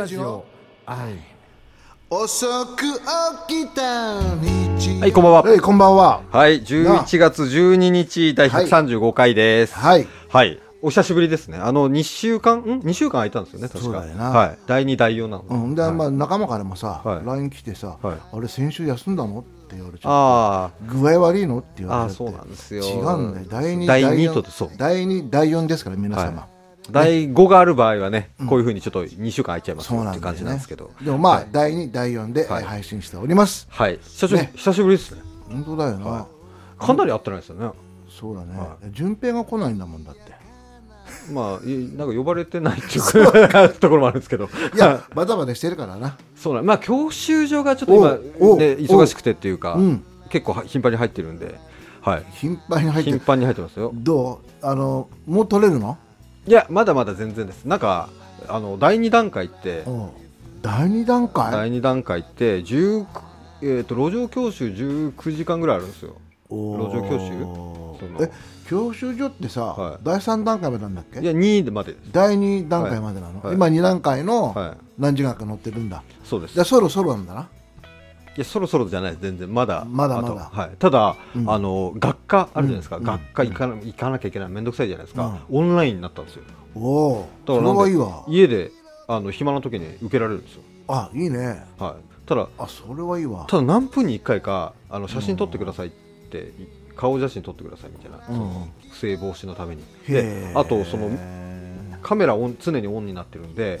ラジオ愛遅く起きた日はい、こんばんは。はいこんばんははい、11月12日第135回です。はいはい。お久しぶりですね。あの、2週間、ん ?2 週間空いたんですよね、確か。そうだよなはい。第2、第4なの。うんで、はいまあ仲間からもさ、はい LINE 来てさ、はいあれ先週休んだの？って言われちゃあう具合悪いの？って言あ、ああ、われてそうなんですよ。違うんだよ第2第四2と、そう。第2第4ですから皆様、はい第5がある場合はね、こういうふうにちょっと2週間空いちゃいますっていう感じなんねですけど。でもまあ、はい。第2第4で、配信しております。はい。久しぶり、ね。久しぶりですね。本当だよな、かなり会ってないですよね。そうだね、は順平が来ないんだもんだって。まあ、いなんか呼ばれてないっていう ところもあるんですけど。いやバタバタしてるからな。そうなんまあ教習所がちょっと今、ね、忙しくてっていうか、うん。結構は頻繁に入ってるんで、はい、頻繁に入ってる。頻繁に入ってますよ。どう？あのもう取れるの？いや、まだまだ全然です。なんか、あの第2段階って、うん。第2段階？第2段階って19、えー、と路上教習19時間ぐらいあるんですよ。おー。路上教習？その。え教習所ってさ、はい。第3段階までなんだっけ？いや、2までです。第2段階までなの、はい。今2段階のはい、何時間か乗ってるんだ、そうです。じゃあそろそろなんだな。いや、そろそろじゃない全然、まだ、まだまだ。はい、ただ、うん。あの、学科あるじゃないですか、うん。学科行かな行かなきゃいけない、めんどくさいじゃないですか、オンラインになったんですよ。おおそれだからなんではいいわ。家であの暇な時に受けられるんですよ、あいいね。はい、ただあそれはいいわ。ただ何分に1回かあの写真撮ってくださいって、顔写真撮ってくださいみたいな、うん不正防止のために。へでーあとそのカメラオン常にオンになってるんで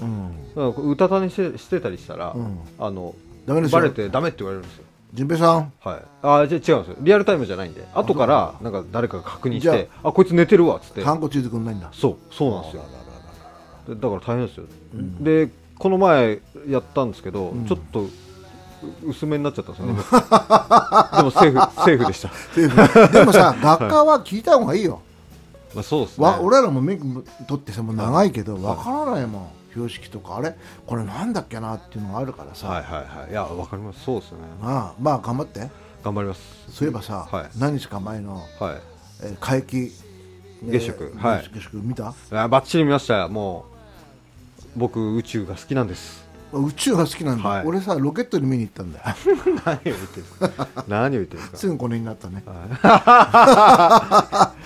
う、ん。うたた寝してしてたりしたら、うん。あのダメですよ。バレてダメって言われるんですよ。順平さん。はい、あじゃあ違うんですよ。リアルタイムじゃないんで。後からなんか誰かが確認してあこいつ寝てるわっつって。ハンコついてくんないんだ。そうそうなんですよ。でだから大変ですよ、でこの前やったんですけど、ちょっとう薄めになっちゃったんですよね。でもセーフセーフでした、セーフ。でもさ学科は聞いた方がいいよ、まあ、そうですね。わ俺らも免許取ってさもう長いけどわからないもん。標識とか。あれ？これなんだっけなっていうのがあるからさ、はいはいはい。いやわかります。そうですよね。まあまあ頑張って。頑張ります。そういえばさ、はい。何日か前の、はい。えー、皆既月食。はい。月食見た？あバッチリ見ましたよ。もう僕宇宙が好きなんです。宇宙が好きなんだ、はい。俺さロケットに見に行ったんだよ。何を言ってるんですか？何を言ってるんですか？すぐこれになったね、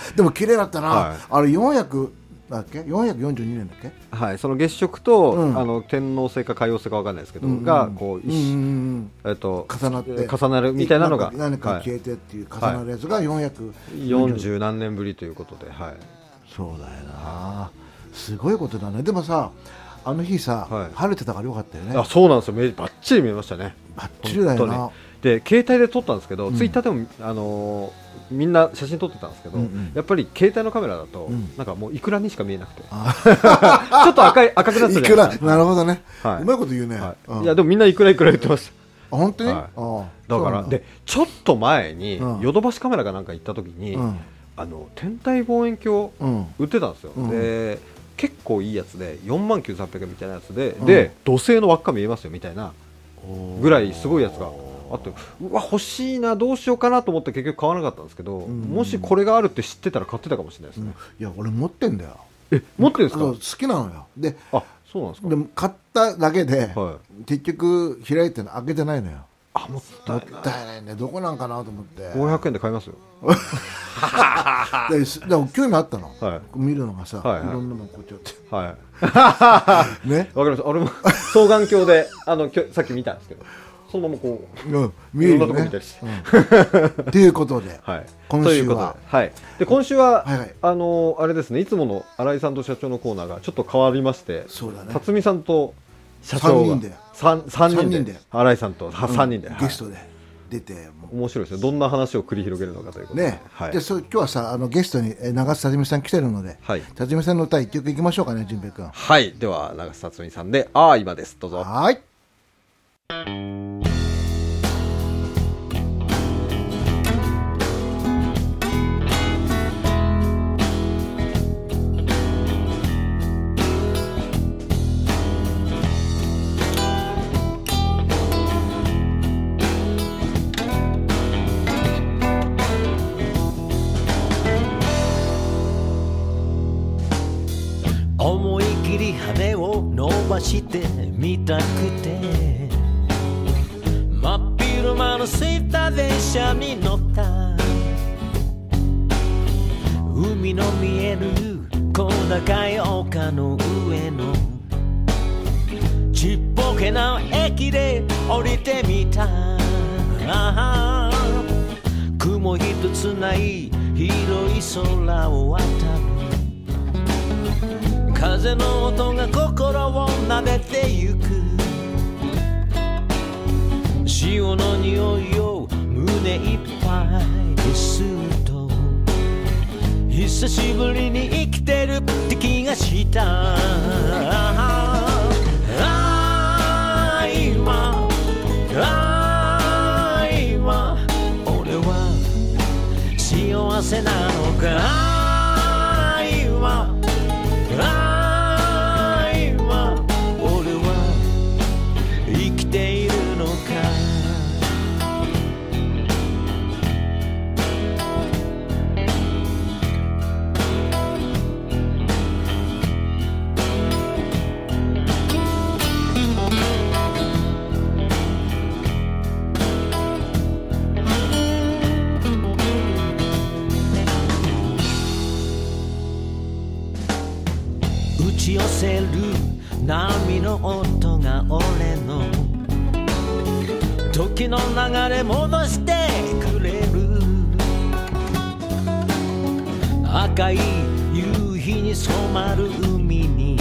でも綺麗だったな、はい。あれ400だっけ？442年だっけ？はい、その月食と、うん。あの天王星か海王星かわかんないですけど、うん。うんがこう一うんうんうんえっと重なって。重なるみたいなのが何か消えてっていう重なるやつが440、40何年ぶりということで、はい、そうだよな。すごいことだね。でもさあの日さ、はい。晴れてたからよかったよね。あそうなんですよ。めばっちり見えましたね。バッチリだよな。で携帯で撮ったんですけど、うん。ツイッターでも、あのーみんな写真撮ってたんですけど、うんうん。やっぱり携帯のカメラだと、ん。なんかもういくらにしか見えなくて。ちあょっと赤い赤くなってたじゃないですか。なるほどね、はい。うまいこと言うね、はい。うん。いやでもみんないくらいくら言ってましたあ本当に、はい。だからでちょっと前にうん。ヨドバシカメラかなんか行った時に、うん。あの天体望遠鏡うん。売ってたんですよ、うん。で結構いいやつで4万9800円みたいなやつで、うん。で土星の輪っか見えますよみたいなぐらいすごいやつがあってうわ欲しいなどうしようかなと思って結局買わなかったんですけど、ん。もしこれがあるって知ってたら買ってたかもしれないですうん。ね、いや俺持ってんだよ。え持ってるんですか？好きなのよ。であそうなんですか？でも買っただけで、は結局開いて開けてないのよ。あもったもっい。ないたいないね。どこなんかなと思って。500円で買いますよ。ですでも興味あったの、はい。見るのがさ、はいはい。いろんなもんこうやって。はい。ね、わかりました。俺も双眼鏡であのきょさっき見たんですけどそのままこううん、見るいろんよね。見たりして。うん。ということで、はい、今週は。ということで,、はい、で今週は、はいはい。あのあれですねいつもの新井さんと社長のコーナーがちょっと変わりましてそうだね。辰巳さんと社長が三人で。人で。新井さんとは3人で、はい。ゲストで出ても面白いですね。どんな話を繰り広げるのかということで。うね、はい。でそう今日はさあのゲストにえー長瀬辰巳さん来てるので、はい。辰巳さんの歌一曲いきましょうかね純平君。はい、では長瀬辰巳さんで「ああ今です」どうぞ。はーい思い切り羽を伸ばしてみたくて。つない広い空を渡る。風の音が心を撫でてゆく。潮の匂いを胸いっぱい吸うと久しぶりに生きてるって気がした。ああ今せなのか時の流れ戻してくれる。赤い夕日に染まる海に。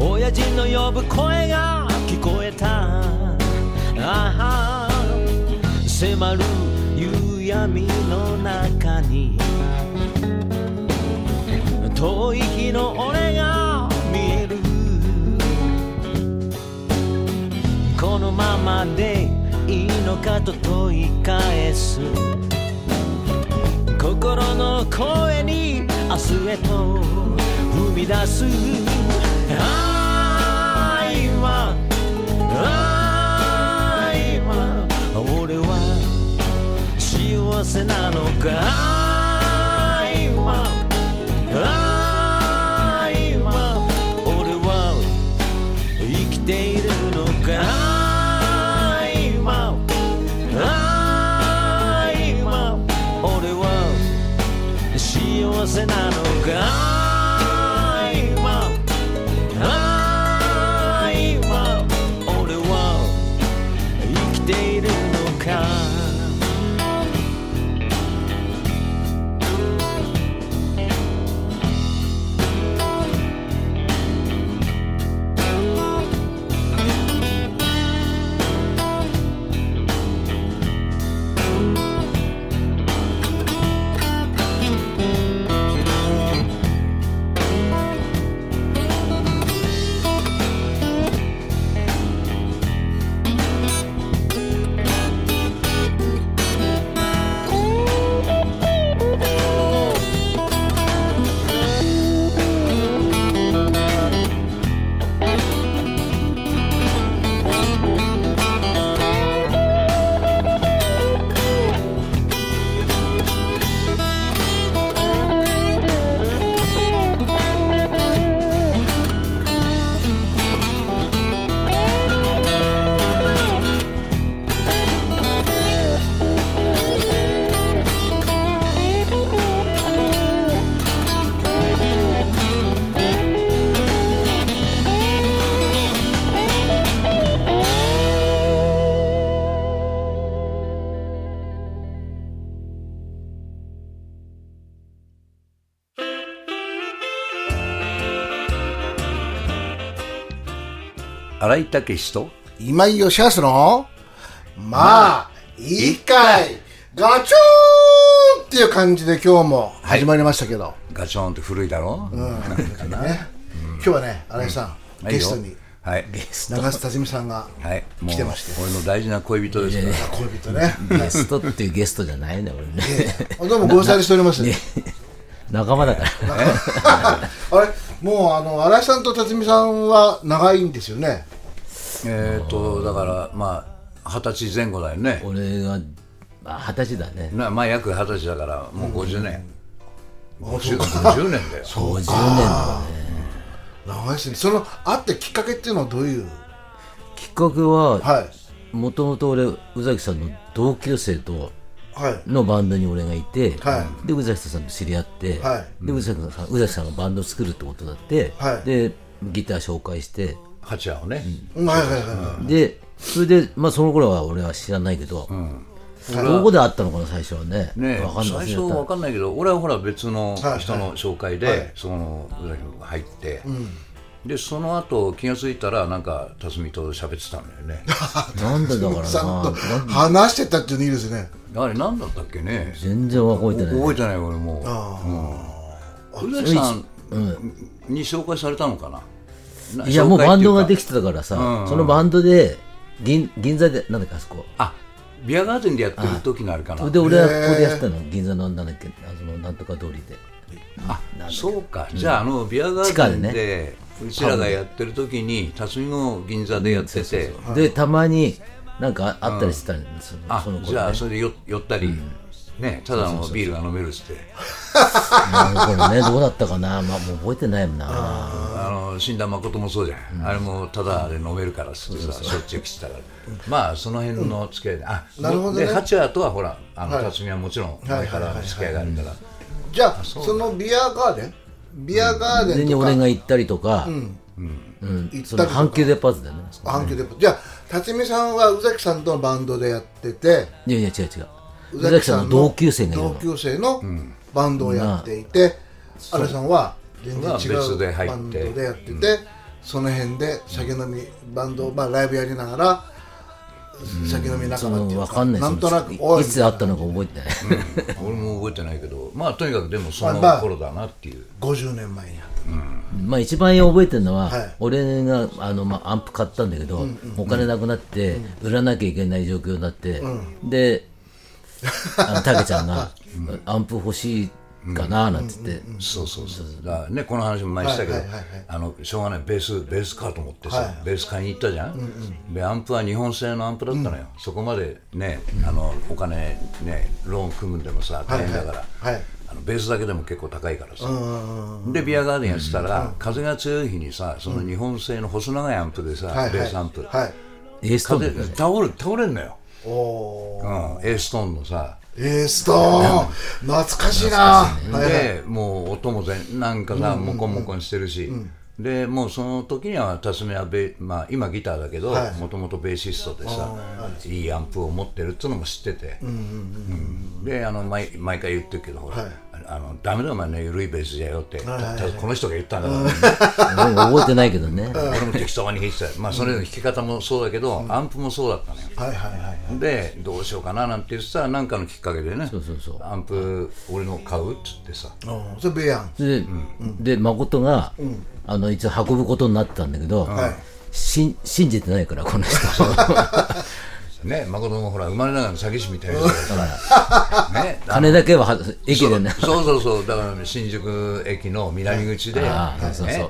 親父の呼ぶ声が聞こえた。ああ迫る夕闇の中に。遠い日の俺までいいのかと問い返す。心の声に明日へと踏み出す。ああ今ああ今俺は幸せなのか？ああ井武史と？今井義康の、まあ、いいかい、ガチョーンっていう感じで今日も始まりましたけど、ガチョンって古いだろ、うん、ね、今日はね、新井さん、うん。ゲストに。はい長須辰巳さんがはい。もう来てまして、俺の大事な恋人ですから。恋人ね。ゲストっていうゲストじゃないね、俺ね。あどうもご無沙汰しております。仲間だから。あれ、もうあの新井さんと辰巳さんは長いんですよね。えっとだからまあ二十歳前後だよね。俺が、まあ、二十歳だね。なまあ約二十歳だからもう50年、50, 50年だよ。50年だね。長いですね。その会ってきっかけっていうのはどういう？きっかけははい。もともと俺宇崎さんの同級生とはい。のバンドに俺がいて、はで宇崎さんと知り合って、はで宇崎さん宇崎さんがバンドを作るってことだって、はい。でギター紹介して八夜をね、うん。はいはいはいはい。でそれで、まあ、その頃は俺は知らないけど、どこで会ったのかな最初はね。ねわかんない。最初忘れたわかんないけど俺はほら別のはい人の紹介で、はい。その宇崎君が入って、でその後気が付いたらなんか辰巳と喋ってたんだよね。なんでだからな。話してたっていうのいいですね。あれ何だったっけね？全然覚えてない。覚えてない俺もう、うん、宇崎さんに紹介されたのかなな？いやもうバンドができきてたからさ、そのバンドで銀銀座でなんだっけあそこ。あビアガーデンでやってる時のあれかな。で俺はここでやってたの。銀座のなんだっけあのなんとか通りで。あそうか、じゃああのビアガーデンでうちらがやってる時に辰巳も銀座でやってて、でたまになんかあったりしてたんですよ、あその頃ね。じゃあそれでよ寄ったり、ねただのビールが飲めるっつって。あの頃ね どうだったかな、まあ、もう覚えてないもんな。あの死んだ誠もそうじゃん、あれもただで飲めるからっつってさしょっちゅう来てたから。まあその辺の付き合いで、あなるほどね。で八夜とはほらあのはい。辰巳はもちろん前からの付き合いがあるから、じゃあそのビアガーデン？ビアガーデでンとか。俺が行ったりとか、行ったりとその阪急かデパートだよね。阪急デポじゃあ辰巳さんは宇崎さんとのバンドでやってて。いやいや違う違う宇崎さんの同級生同の。級生のバンドをやっていて、アレさんは全然違うバンドでやってて、その辺で酒飲みバンド、まあ、ライブやりながら酒飲み仲そ間っていうかの分かんない。なんとなくいつ会ったのか覚えてない、俺も覚えてないけど まあとにかくでもそのまあ頃だなっていう、50年前にあった。まあ一番覚えてるのは、はい。俺があの、まあ、アンプ買ったんだけど、お金なくなって、売らなきゃいけない状況になって、であのたけちゃんが、アンプ欲しいかななんつって、そうそうそう。だからねこの話も前にしたけど、はいはいはいはい。あのしょうがない。ベースベース買うと思ってさ、はいベース買いに行ったじゃん、でアンプは日本製のアンプだったのよ、そこまでねあのお金ねローン組むんでもさ大変だから、はいはいあのベースだけでも結構高いからさ、でビアガーデンやってたら、風が強い日にさその日本製の細長いアンプでさ、はいベースアンプ、はい。風倒れ倒れんのよ、うん、エーストーンのさ。エーストーン。懐かしいな。はいはい。でもう音も全なんかさ、モコモコにしてるし、でもうその時には辰巳はベ、まあ、今ギターだけどはい。もともとベーシストでさい。いアンプを持ってるっていうのも知ってて、うん。であの毎毎回言ってるけどほら、はいあのダメだお前ね緩いベースじゃよって、この人が言ったんだから、ね俺覚えてないけどね、俺も適当に弾いてた。まあそれの弾き方もそうだけど、アンプもそうだったのよ。はいはいはいでどうしようかななんて言ってたらなんかのきっかけでねそうそうそう。アンプ俺の買うっつってさ。それベアン。で,、で誠が、あの一応運ぶことになってたんだけど、はい。信じてないからこの人 ね、誠もほら生まれながらの詐欺師みたいな。人だからね、金だけはは駅でね。そうそうそうだから新宿駅の南口で、ね、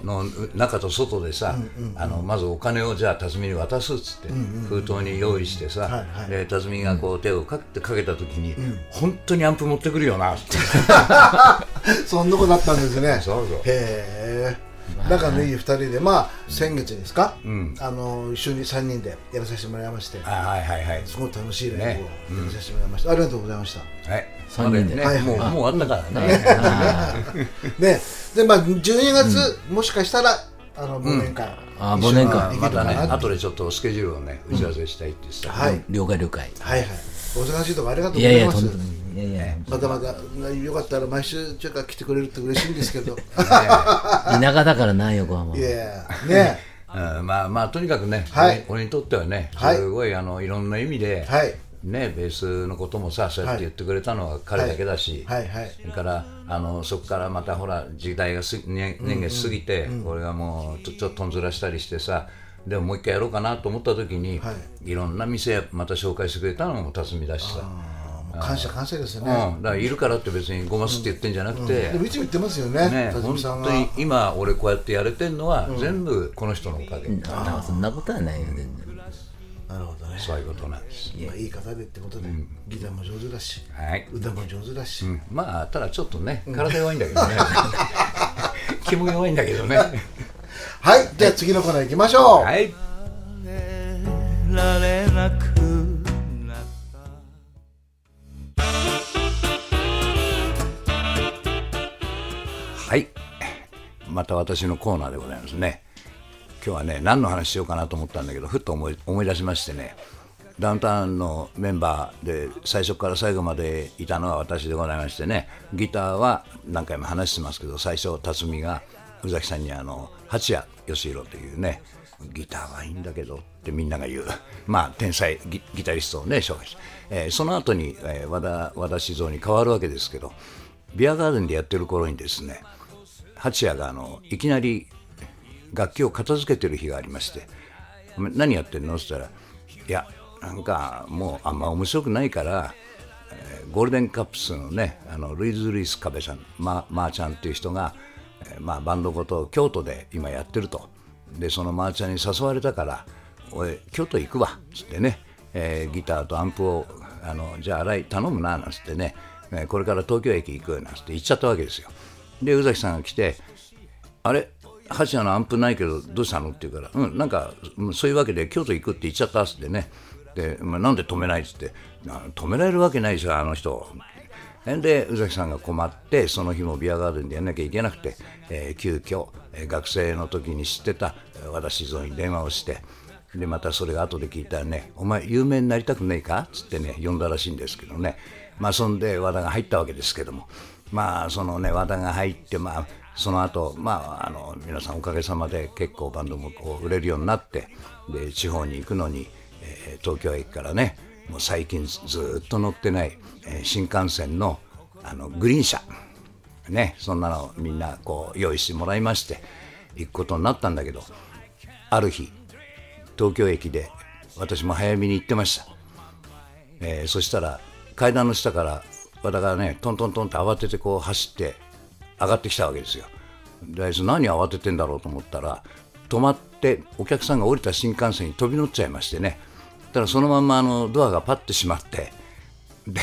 の中と外でさ、あのまずお金をじゃあ辰巳に渡すっつって、封筒に用意してさ、はいはい。で辰巳がこう手をかってかけた時に、本当にアンプ持ってくるよなって。そんなことだったんですね。そうそう。へえ仲のいい二人でまあ先月ですか、あの一緒に三人でやらさせてもらいまして。あはいはいはい。すごい楽しいライブをやねらさせてもらいました、ありがとうございました。はい。三人でまだはいねもうもう終わったからね、ね。でまあ12月、もしかしたらあの忘年会、あ一緒に忘年会できまたね後でちょっとスケジュールをね打ち合わせしたいって言ってた、はい。了解了解。はいはい。お忙しいとこありがとういやいございます。やとんでもいやいやまたまたよかったら毎週ちょっと来てくれると嬉しいんですけど。い田舎だからな横浜やね うん、まあまあとにかくね、はい。俺俺にとってはねはい。すごいあのいろんな意味で、はい。ね、ベースのこともさそうやって言ってくれたのは彼だけだし、はい。はい。それからあのそこからまたほら時代がす、ね、年月過ぎて、俺がもうちょちょっととんずらしたりしてさでももう一回やろうかなと思った時に、、はい。ろんな店また紹介してくれたのも辰巳だしさ。感謝感謝ですよね、うん、だからいるからって別にごますって言ってんじゃなくて、でもいつも言ってますよねね、辰本当に今俺こうやってやれてんのは、全部この人のおかげ、なんかそんなことはないよ全然。なるほどね。そういうことなんです。まあいい方でってことで、ギターも上手だしはい。歌も上手だし、うん。まあただちょっとね体弱いんだけどね。気も弱いんだけどね。はい。じゃあ次のコーナー行きましょう、はい。られなくまた私のコーナーでございますね。今日はね何の話しようかなと思ったんだけどふっと思い思い出しましてね。ダウンタウンのメンバーで最初から最後までいたのは私でございましてね。ギターは何回も話してますけど最初辰巳が宇崎さんにあの八谷義弘というね。ギターはいいんだけどってみんなが言う。まあ天才ギタリストをね紹介して、えーその後に、えー和田和田静雄に変わるわけですけどビアガーデンでやってる頃にですね八谷があのいきなり楽器を片付けてる日がありまして「何やってんの?」って言ったら「いやなんかもうあんま面白くないから、えーゴールデンカップスのねあのルイズ・ルイス・カベさんママーちゃんっていう人が、えーまあ、バンドごと京都で今やってると。でそのマーちゃんに誘われたから「おい京都行くわ」っつってね、えーギターとアンプをあのじゃあ洗い頼むななんつってね、えーこれから東京駅行くなんつって行っちゃったわけですよ。で宇崎さんが来てあれ八谷のアンプないけどどうしたのって言うから、うん、なんかそういうわけで京都行くって言っちゃったっつってね。で、まあ、なんで止めないっつって。止められるわけないでしょあの人。で宇崎さんが困ってその日もビアガーデンでやんなきゃいけなくて、えー急遽、えー学生の時に知ってたえー和田静雄に電話をしてでまたそれが後で聞いたらね「お前有名になりたくねえか?」っつってね呼んだらしいんですけどね。まあそんで和田が入ったわけですけども。まあそのね和田が入ってまあその後まああの皆さんおかげさまで結構バンドもこう売れるようになってで地方に行くのに、えー東京駅からねもう最近ずっと乗ってない、えー新幹線のあのグリーン車ねそんなのみんなこう用意してもらいまして行くことになったんだけどある日東京駅で私も早めに行ってました、えーそしたら階段の下から和田がねトントントンって慌ててこう走って上がってきたわけですよ。であいつ何慌ててんだろうと思ったら止まってお客さんが降りた新幹線に飛び乗っちゃいましてね。たらそのまんまあのドアがパッて閉まってで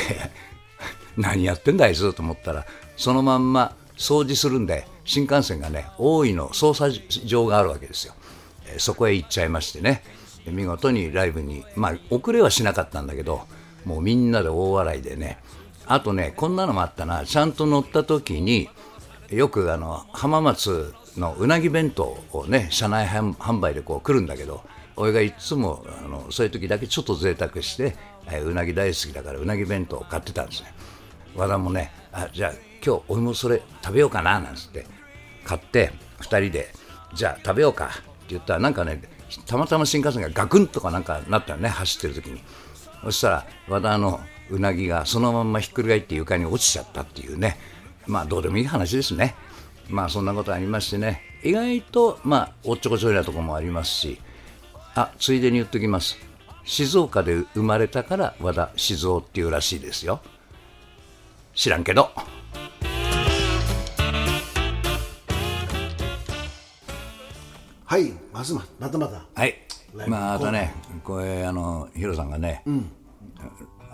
何やってんだあいつと思ったらそのまんま掃除するんで新幹線がね大井の捜査場があるわけですよ、えそこへ行っちゃいましてね。見事にライブにまあ遅れはしなかったんだけどもうみんなで大笑いでねあとねこんなのもあったな。ちゃんと乗った時によくあの浜松のうなぎ弁当をね車内販売でこう来るんだけど俺がいつもあのそういう時だけちょっと贅沢して、えーうなぎ大好きだからうなぎ弁当を買ってたんですね。和田もねあじゃあ今日俺もそれ食べようかななんつって買って2人でじゃあ食べようかって言ったらなんかねたまたま新幹線がガクンとかなんかなったのね走ってる時に。そしたら和田のうなぎがそのまんまひっくり返って床に落ちちゃったっていうね。まあどうでもいい話ですね。まあそんなことありましてね。意外とまあおっちょこちょいなところもありますし。あついでに言っときます。静岡で生まれたから和田静雄っていうらしいですよ。知らんけど。はいまずままたまた。はい。まああとねこれあのヒロさんがね、あ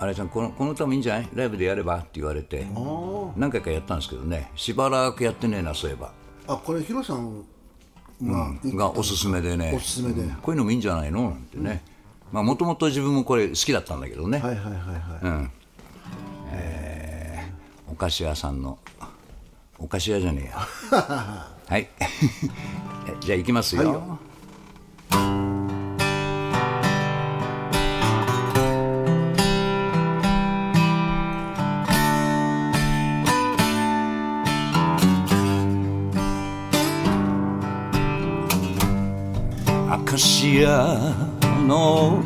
れちゃんこのこの歌もいいんじゃない？ライブでやればって言われて何回かやったんですけどね。しばらくやってねえなそういえば。あこれヒロさんが、がおすすめでね。おすすめで。うん。こういうのもいいんじゃないの？なんてね。まあもともと自分もこれ好きだったんだけどね、はいはいはいはい、お菓子屋さんのお菓子屋じゃねえや。はい。じゃあ行きますよ,、はいよカシアの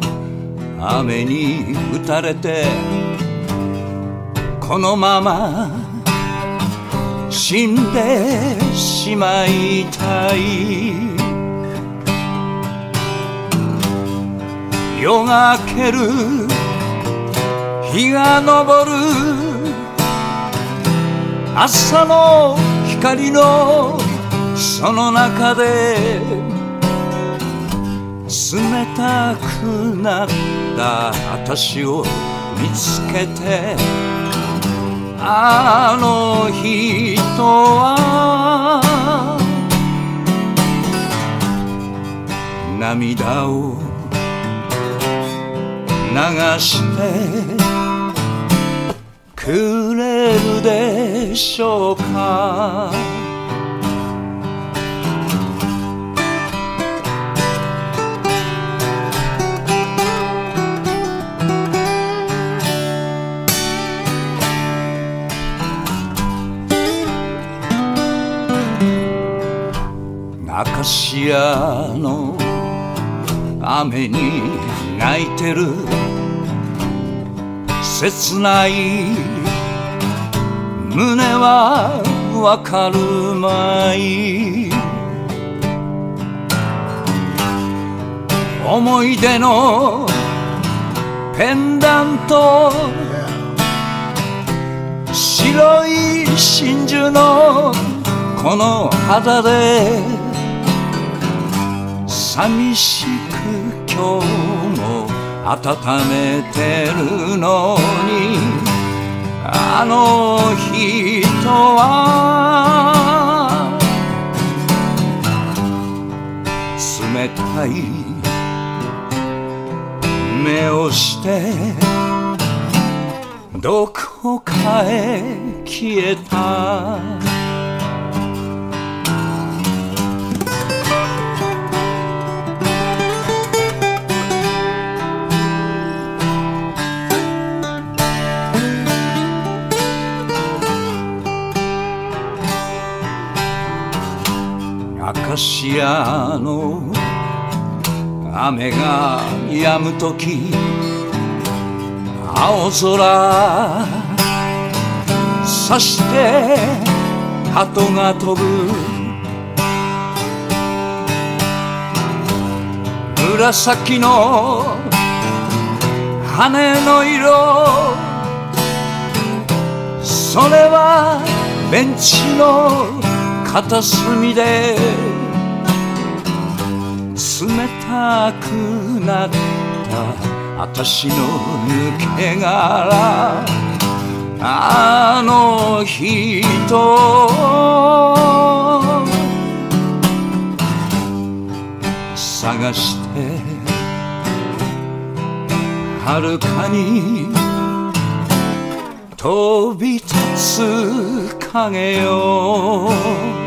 雨に打たれてこのまま死んでしまいたい。夜が明ける日が昇る。朝の光のその中で冷たくなった私を見つけてあの人は涙を流してくれるでしょうか？中シアの雨に泣いてる。切ない胸はわかるまい。思い出のペンダント。白い真珠のこの肌で。寂しく今日も温めてるのに。あの人は冷たい目をしてどこかへ消えた。アカシアの雨が止むとき青空さして鳩が飛ぶ。紫の羽の色。それはベンチの片隅で冷たくなった私の抜け殻あの人探して遥かに飛び立つ影よ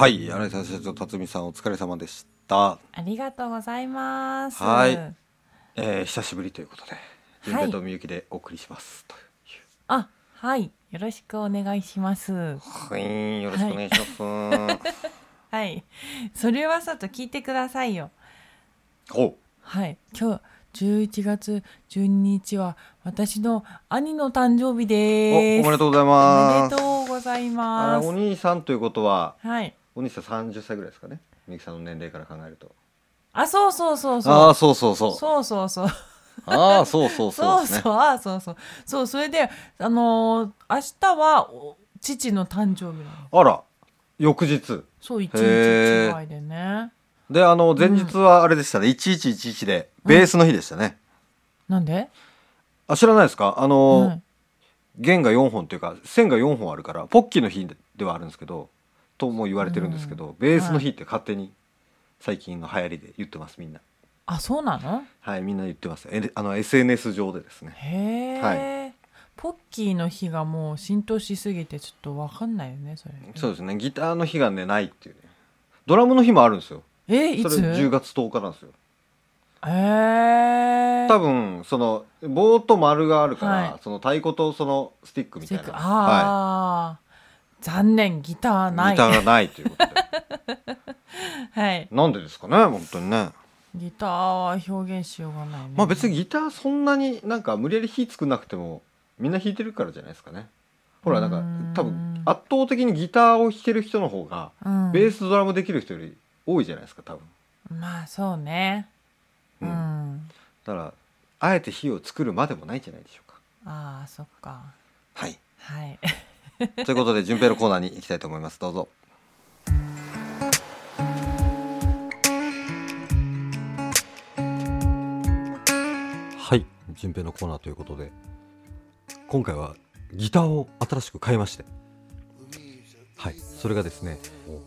はい柳田社長辰巳さんお疲れ様でしたありがとうございます。はいえー、久しぶりということではい純平とみゆきでお送りします、というあ、はい。よろしくお願いします。はいよろしくお願いします、はい。それはさと聞いてくださいよ。おはい。今日11月12日は私の兄の誕生日おです。おめでとうございおますめでとうございあます。らお兄さんということははい。お兄さん30歳ぐらいですかね。みゆきさんの年齢から考えると。あ、そうそうそうそう。ああそうそうそう。そうそうそう。ああそうそうそそううですね。そう、あそうそう。そう、それで、あのー明日はお父の誕生日なの。あら翌日。そう、一日違いでね。であの前日はあれでしたね、1111でベースの日でしたね、なんで？あ知らないですか？あの、うん。弦が4本というか線が4本あるからポッキーの日ではあるんですけどとも言われてるんですけど、ベースの日って勝手に最近の流行りで言ってますみんな。あ、そうなの？はいみんな言ってます。えあの SNS 上でですね。へえ、はポッキーの日がもう浸透しすぎてちょっとわかんないよねそれ。そうですね。ギターの日がねないっていうね。ドラムの日もあるんですよ。えいつ？それ10月10日なんですよ。へえ多分その棒と丸があるから、はい。その太鼓とそのスティックみたいな。あはあ、残念ギターいない。ギターがないということで。はい。なんでですかね本当にね。ギターは表現しようがないね。まあ別にギターそんなになんか無理やり弾作んなくてもみんな弾いてるからじゃないですかね。ほらなんかうん。多分圧倒的にギターを弾ける人の方がうん。ベースドラムできる人より多いじゃないですか多分。まあそうね。う、うん。んだからあえて火を作るまでもないんじゃないでしょうか。ああそっか。はい。はい ということで順平のコーナーに行きたいと思います。どうぞ。はい。順平のコーナーということで今回はギターを新しく買いまして。はい。それがですね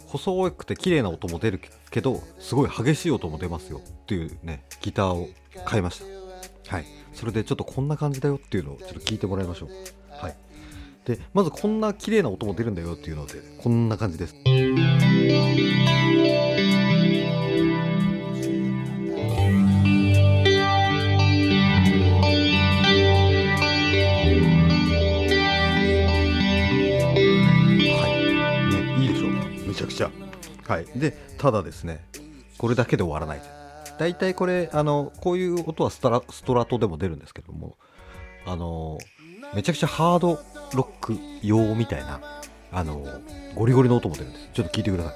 細くて綺麗な音も出るけどすごい激しい音も出ますよっていうねギターを買いました。はい。それでちょっとこんな感じだよっていうのをちょっと聞いてもらいましょう。でまずこんな綺麗な音も出るんだよっていうのでこんな感じです。はい、ね、いいでしょ。めちゃくちゃ。はい。でただですねこれだけで終わらない大体これあのこういう音はストラストラトでも出るんですけどもあのめちゃくちゃハードロック用みたいなあのゴリゴリの音も出るんです。ちょっと聞いてください。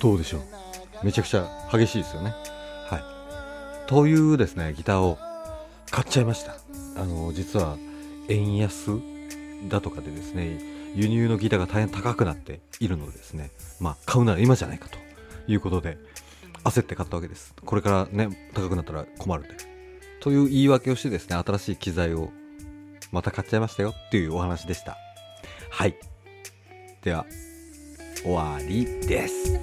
どうでしょう。めちゃくちゃ激しいですよね。はい。というですねギターを買っちゃいました。あの実は円安だとかでですね輸入のギターが大変高くなっているのでですねまあ買うなら今じゃないかということで焦って買ったわけです。これからね高くなったら困るんで。という言い訳をしてですね新しい機材をまた買っちゃいましたよっていうお話でした。はい。では終わりです。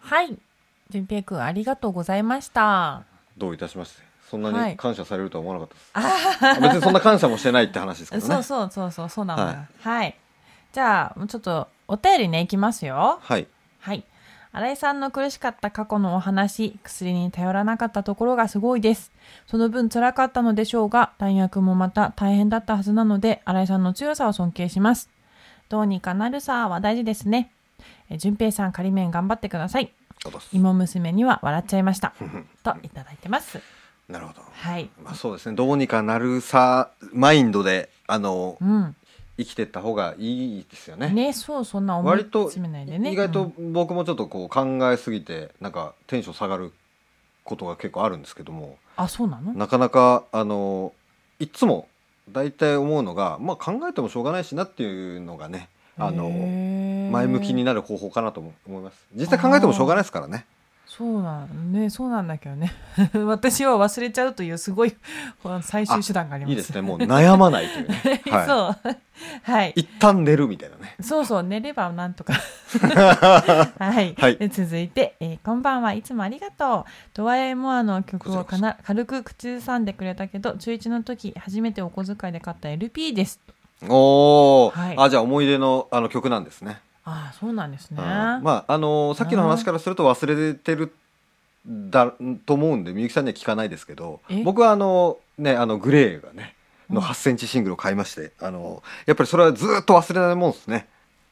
はい。純平くんありがとうございました。どういたしまして。そんなはい。に感謝されるとは思わなかったです、別にそんな感謝もしてないって話ですけどね。そうそうそうそうそうなの。よははい、じゃあちょっとお便りねいきますよ。はい。はい。新井さんの苦しかった過去のお話薬に頼らなかったところがすごいです。その分辛かったのでしょうが大学もまた大変だったはずなので新井さんの強さを尊敬します。どうにかなるさは大事ですね。え純平さん仮面頑張ってくださいです。芋娘には笑っちゃいました。といただいてます。なるほど。はい。まあそうですね。どうにかなるさマインドであのうん。生きてった方がいいですよね。ねそうそんな思い割と詰めないでね。意外とうん。僕もちょっとこう考えすぎてなんかテンション下がることが結構あるんですけども。あそうなの？なかなかあのいつも大体思うのが、まあ、考えてもしょうがないしなっていうのがねあの前向きになる方法かなとも思います。実際考えてもしょうがないですからね。そうなんねそうなんだけどね。私は忘れちゃうというすごい最終手段があります。いいですね。もう悩まないというね、はそう。はい。い、一旦寝るみたいなね。そうそう寝ればなんとか。はい、はい。で続いて、えーこんばんはいつもありがとう」ドワイモアの曲をかな軽く口ずさんでくれたけど中1の時初めてお小遣いで買った LP ですおお、はい。あじゃあ思い出のあの曲なんですね。ああそうなんですね、うん。まああのーさっきの話からすると忘れてるだと思うんでみゆきさんには聞かないですけどえ？僕はあのねあのグレーがねのうん。8センチシングルを買いまして、あのやっぱりそれはずっと忘れないもんですね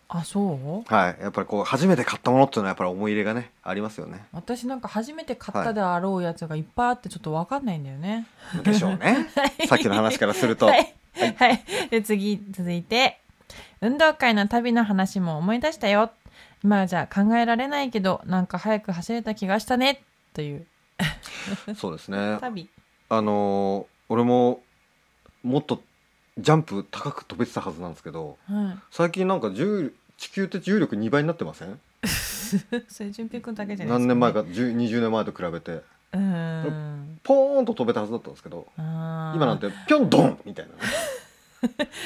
あそう？はい。やっぱりこう初めて買ったものっていうのはやっぱり思い入れがねありますよね。私なんか初めて買ったであろうやつがいっぱいあってちょっとわかんないんだよね、でしょうね。さっきの話からすると、はい。はい。で、次、続いて、運動会の旅の話も思い出したよ。今はじゃあ考えられないけど、なんか早く走れた気がしたね。という。そうですね。旅。あのー俺ももっとジャンプ高く飛べてたはずなんですけどはい。最近なんか重地球って重力2倍になってません？それ、純平くんだけじゃない何年前かう10 20年前と比べてーん。ポーンと飛べたはずだったんですけどあー今なんてピョンドンみたいな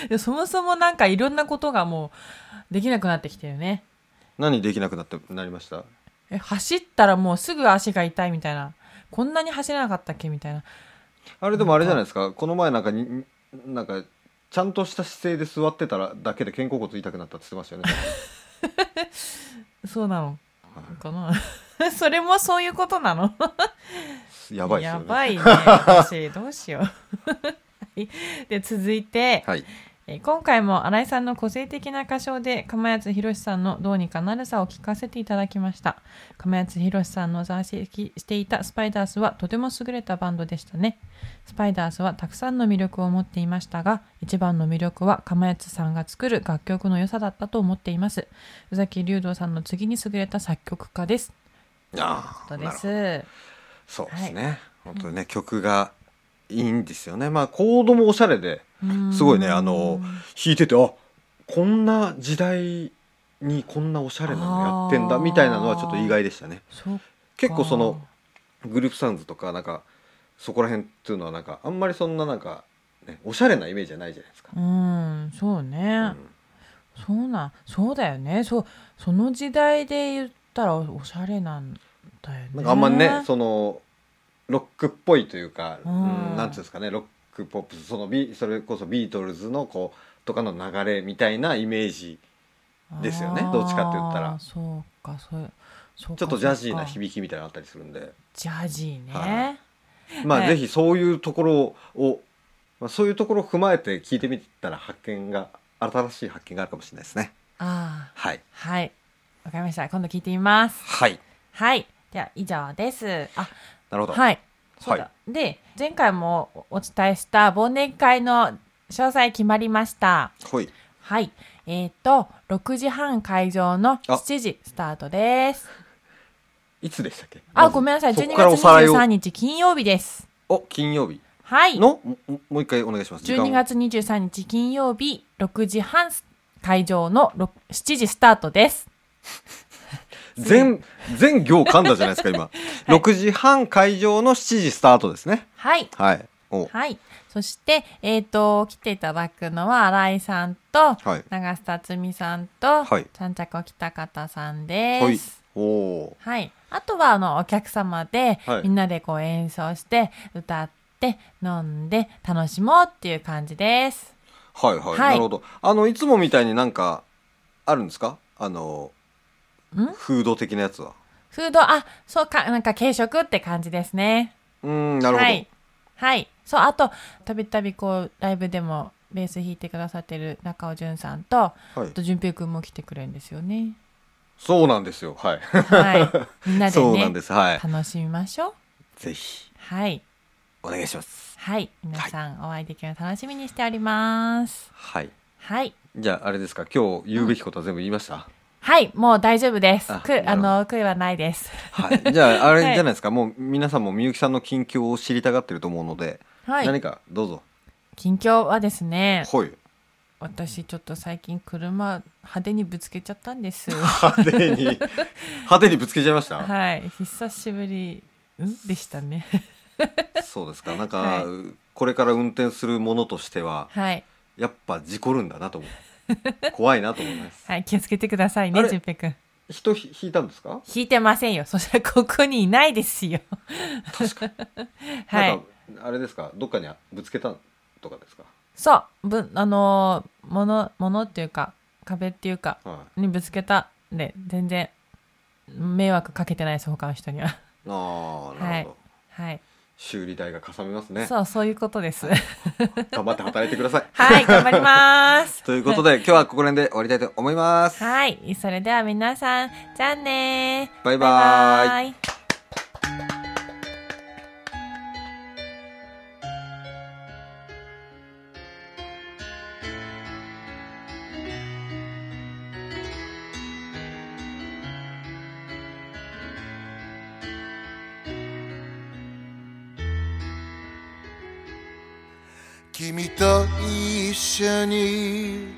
ね そもそもなんかいろんなことがもうできなくなってきてるね。何できなくなってなりました？え、走ったらもうすぐ足が痛いみたいな。こんなに走れなかったっけ？みたいな。あれでもあれじゃないですかこの前なんかになんかちゃんとした姿勢で座ってたらだけで肩甲骨痛くなったって言ってましたよね。そうなの。かな。それもそういうことなの？やばいですよね。やばいね。私どうしよう。はい。で続いて、はい。えー今回も新井さんの個性的な歌唱で釜谷宏さんのどうにかなるさを聞かせていただきました。釜谷宏さんの在籍していたスパイダースはとても優れたバンドでしたね。スパイダースはたくさんの魅力を持っていましたが一番の魅力は釜谷さんが作る楽曲の良さだったと思っています。宇崎竜童さんの次に優れた作曲家です。ああそうですね。本当にね、曲がいいんですよね。まあ、コードもおしゃれで、すごいね、あの、弾いてて、あこんな時代にこんなおしゃれなのやってんだ、みたいなのはちょっと意外でしたね。結構その、グループサウンズとか、なんか、そこら辺っていうのはなんか、あんまりそんななんか、ね、おしゃれなイメージじゃないじゃないですか。うん。そうね、うん。そうなんそうだよね。そうその時代で言ったらおおしゃれなんだよね。なんかあんまりね、そのロックっぽいというか、ううん。ん、なんていうんですかね、ロックポップス、そのビそれこそビートルズのこうとかの流れみたいなイメージ、ですよねどっちかって言ったら。そうかそうそうかちょっとジャジーな響きみたいなのあったりするんで、ジャジーね、はい。まあ、はいぜひそういうところを、まあ、そういうところを踏まえて聞いてみたら発見が新しい発見があるかもしれないですね。ああはい、はい。わかりました。今度聞いてみます。はい、はいでは以上ですあなるほど。はいそうだ、で前回もお伝えした忘年会の詳細決まりましたほい、はい。えっ、と、6時半会場のあ7時スタートです。いつでしたっけ？あ、ごめんなさい。12そこからお月さらいを23日金曜日です。お金曜日はい。のももう一回お願いします。時間を12月23日金曜日6時半会場のろ7時スタートです。全全行噛んだじゃないですか今、6時半会場の7時スタートですね。はい。はい。お。はい。そして、えっ、と、来ていただくのは、新井さんと、はい。長須辰巳さんと、はい。ちゃんちゃこ北方さんはい。です。おおはい。あとは、あの、お客様で、はい。みんなでこう演奏して、歌って、飲んで、楽しもうっていう感じです。はいはい、はい。なるほど。あのいつもみたいになんかあるんですか？あのんフード的なやつは？フード、あ、そうか、なんか軽食って感じですね。うーんなるほど、はい。はい。そう、あと、たびたびこう、ライブでも、ベース弾いてくださってる中尾淳さんと、はいあと、淳平くんも来てくれるんですよね。そうなんですよはいはい。みんなでそうなんねで、すはい楽しみましょう。ぜひはい。お願いしますはい。皆さん、お会いできるの楽しみにしております。はいはい。じゃああれですか？今日言うべきことは全部言いました、はい。もう大丈夫です。あく、あの、悔いはないです。はいじゃああれじはいゃないですか、もう皆さんもみゆきさんの近況を知りたがってると思うので、はい。何かどうぞ近況はですね、ほい私ちょっと最近車派手にぶつけちゃったんです。派手に？派手にぶつけちゃいました、はい。久しぶり、んでしたね。そうですかなんか、はいこれから運転するものとしてははい。やっぱ事故るんだなと思う 怖いなと思いますはい。気をつけてくださいね、あれじゅんぺいくん。人ひ引いたんですか？引いてませんよ。そしたらここにいないですよ。確かに はいあれですか？どっかにぶつけたとかですか？そう。ぶ、あのー、もの、ものっていうか、壁っていうか、はにぶつけたんで、全然、迷惑かけてないです、他の人には。いああなるほど、はい。修理代がかさみますねそう、そういうことです。頑張って働いてください はい、頑張ります。ということで今日はここら辺で終わりたいと思いますはい。それでは皆さん、じゃあねーバイバーイバイバ緒に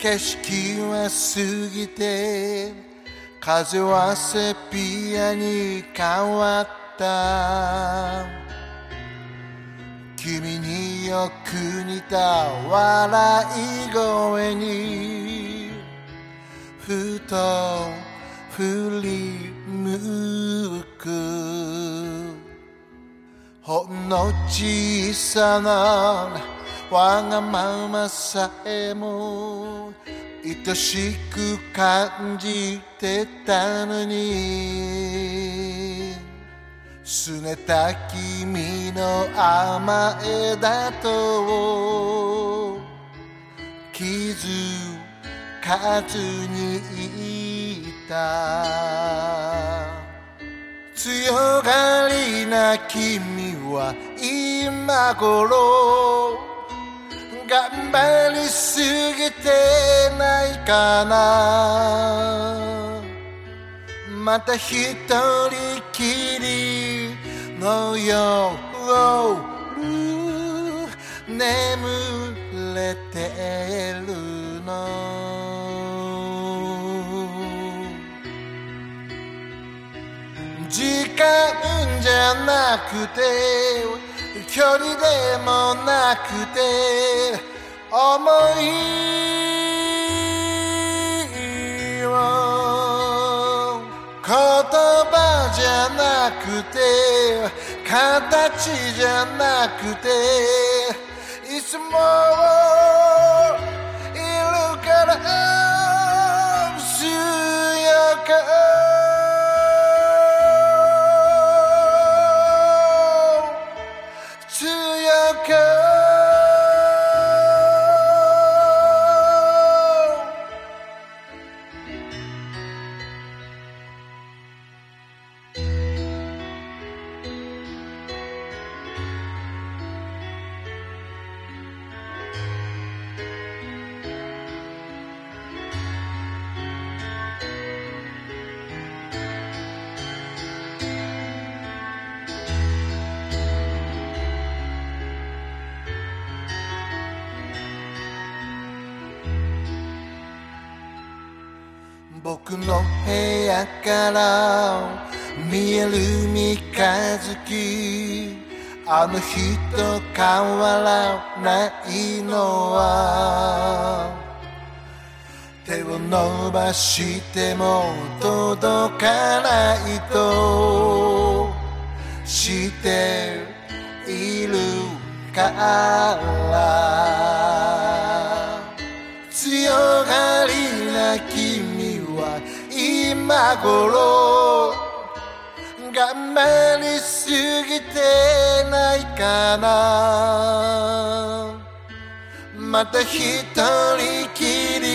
景色は過ぎて風はセピアに変わった。君によく似た笑い声にふと振り向く。ほんの小さなわがままさえも愛しく感じてたのに拗ねた君の甘えだと気づかずにいた。強がりな君は今頃頑張りすぎてないかな。また一人きりの夜眠れてるの。時間じゃなくて距離でもなくて思いを言葉じゃなくて形じゃなくていつもいるから強く強くから見える三日月。あの日と変わらないのは。手を伸ばしても届かないと。しているから。強がりな君は今頃頑張りすぎてないかな。また一人きり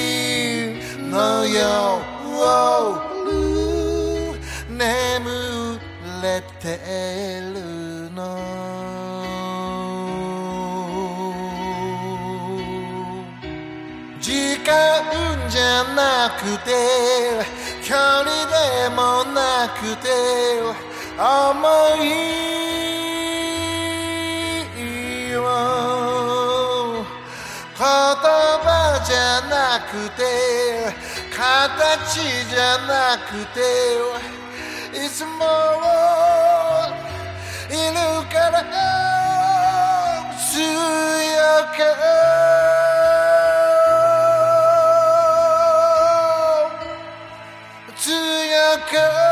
の夜眠れてるの。時間じゃなくて距離でもなくて思いを言葉じゃなくて形じゃなくていつもいるから強く。Girl.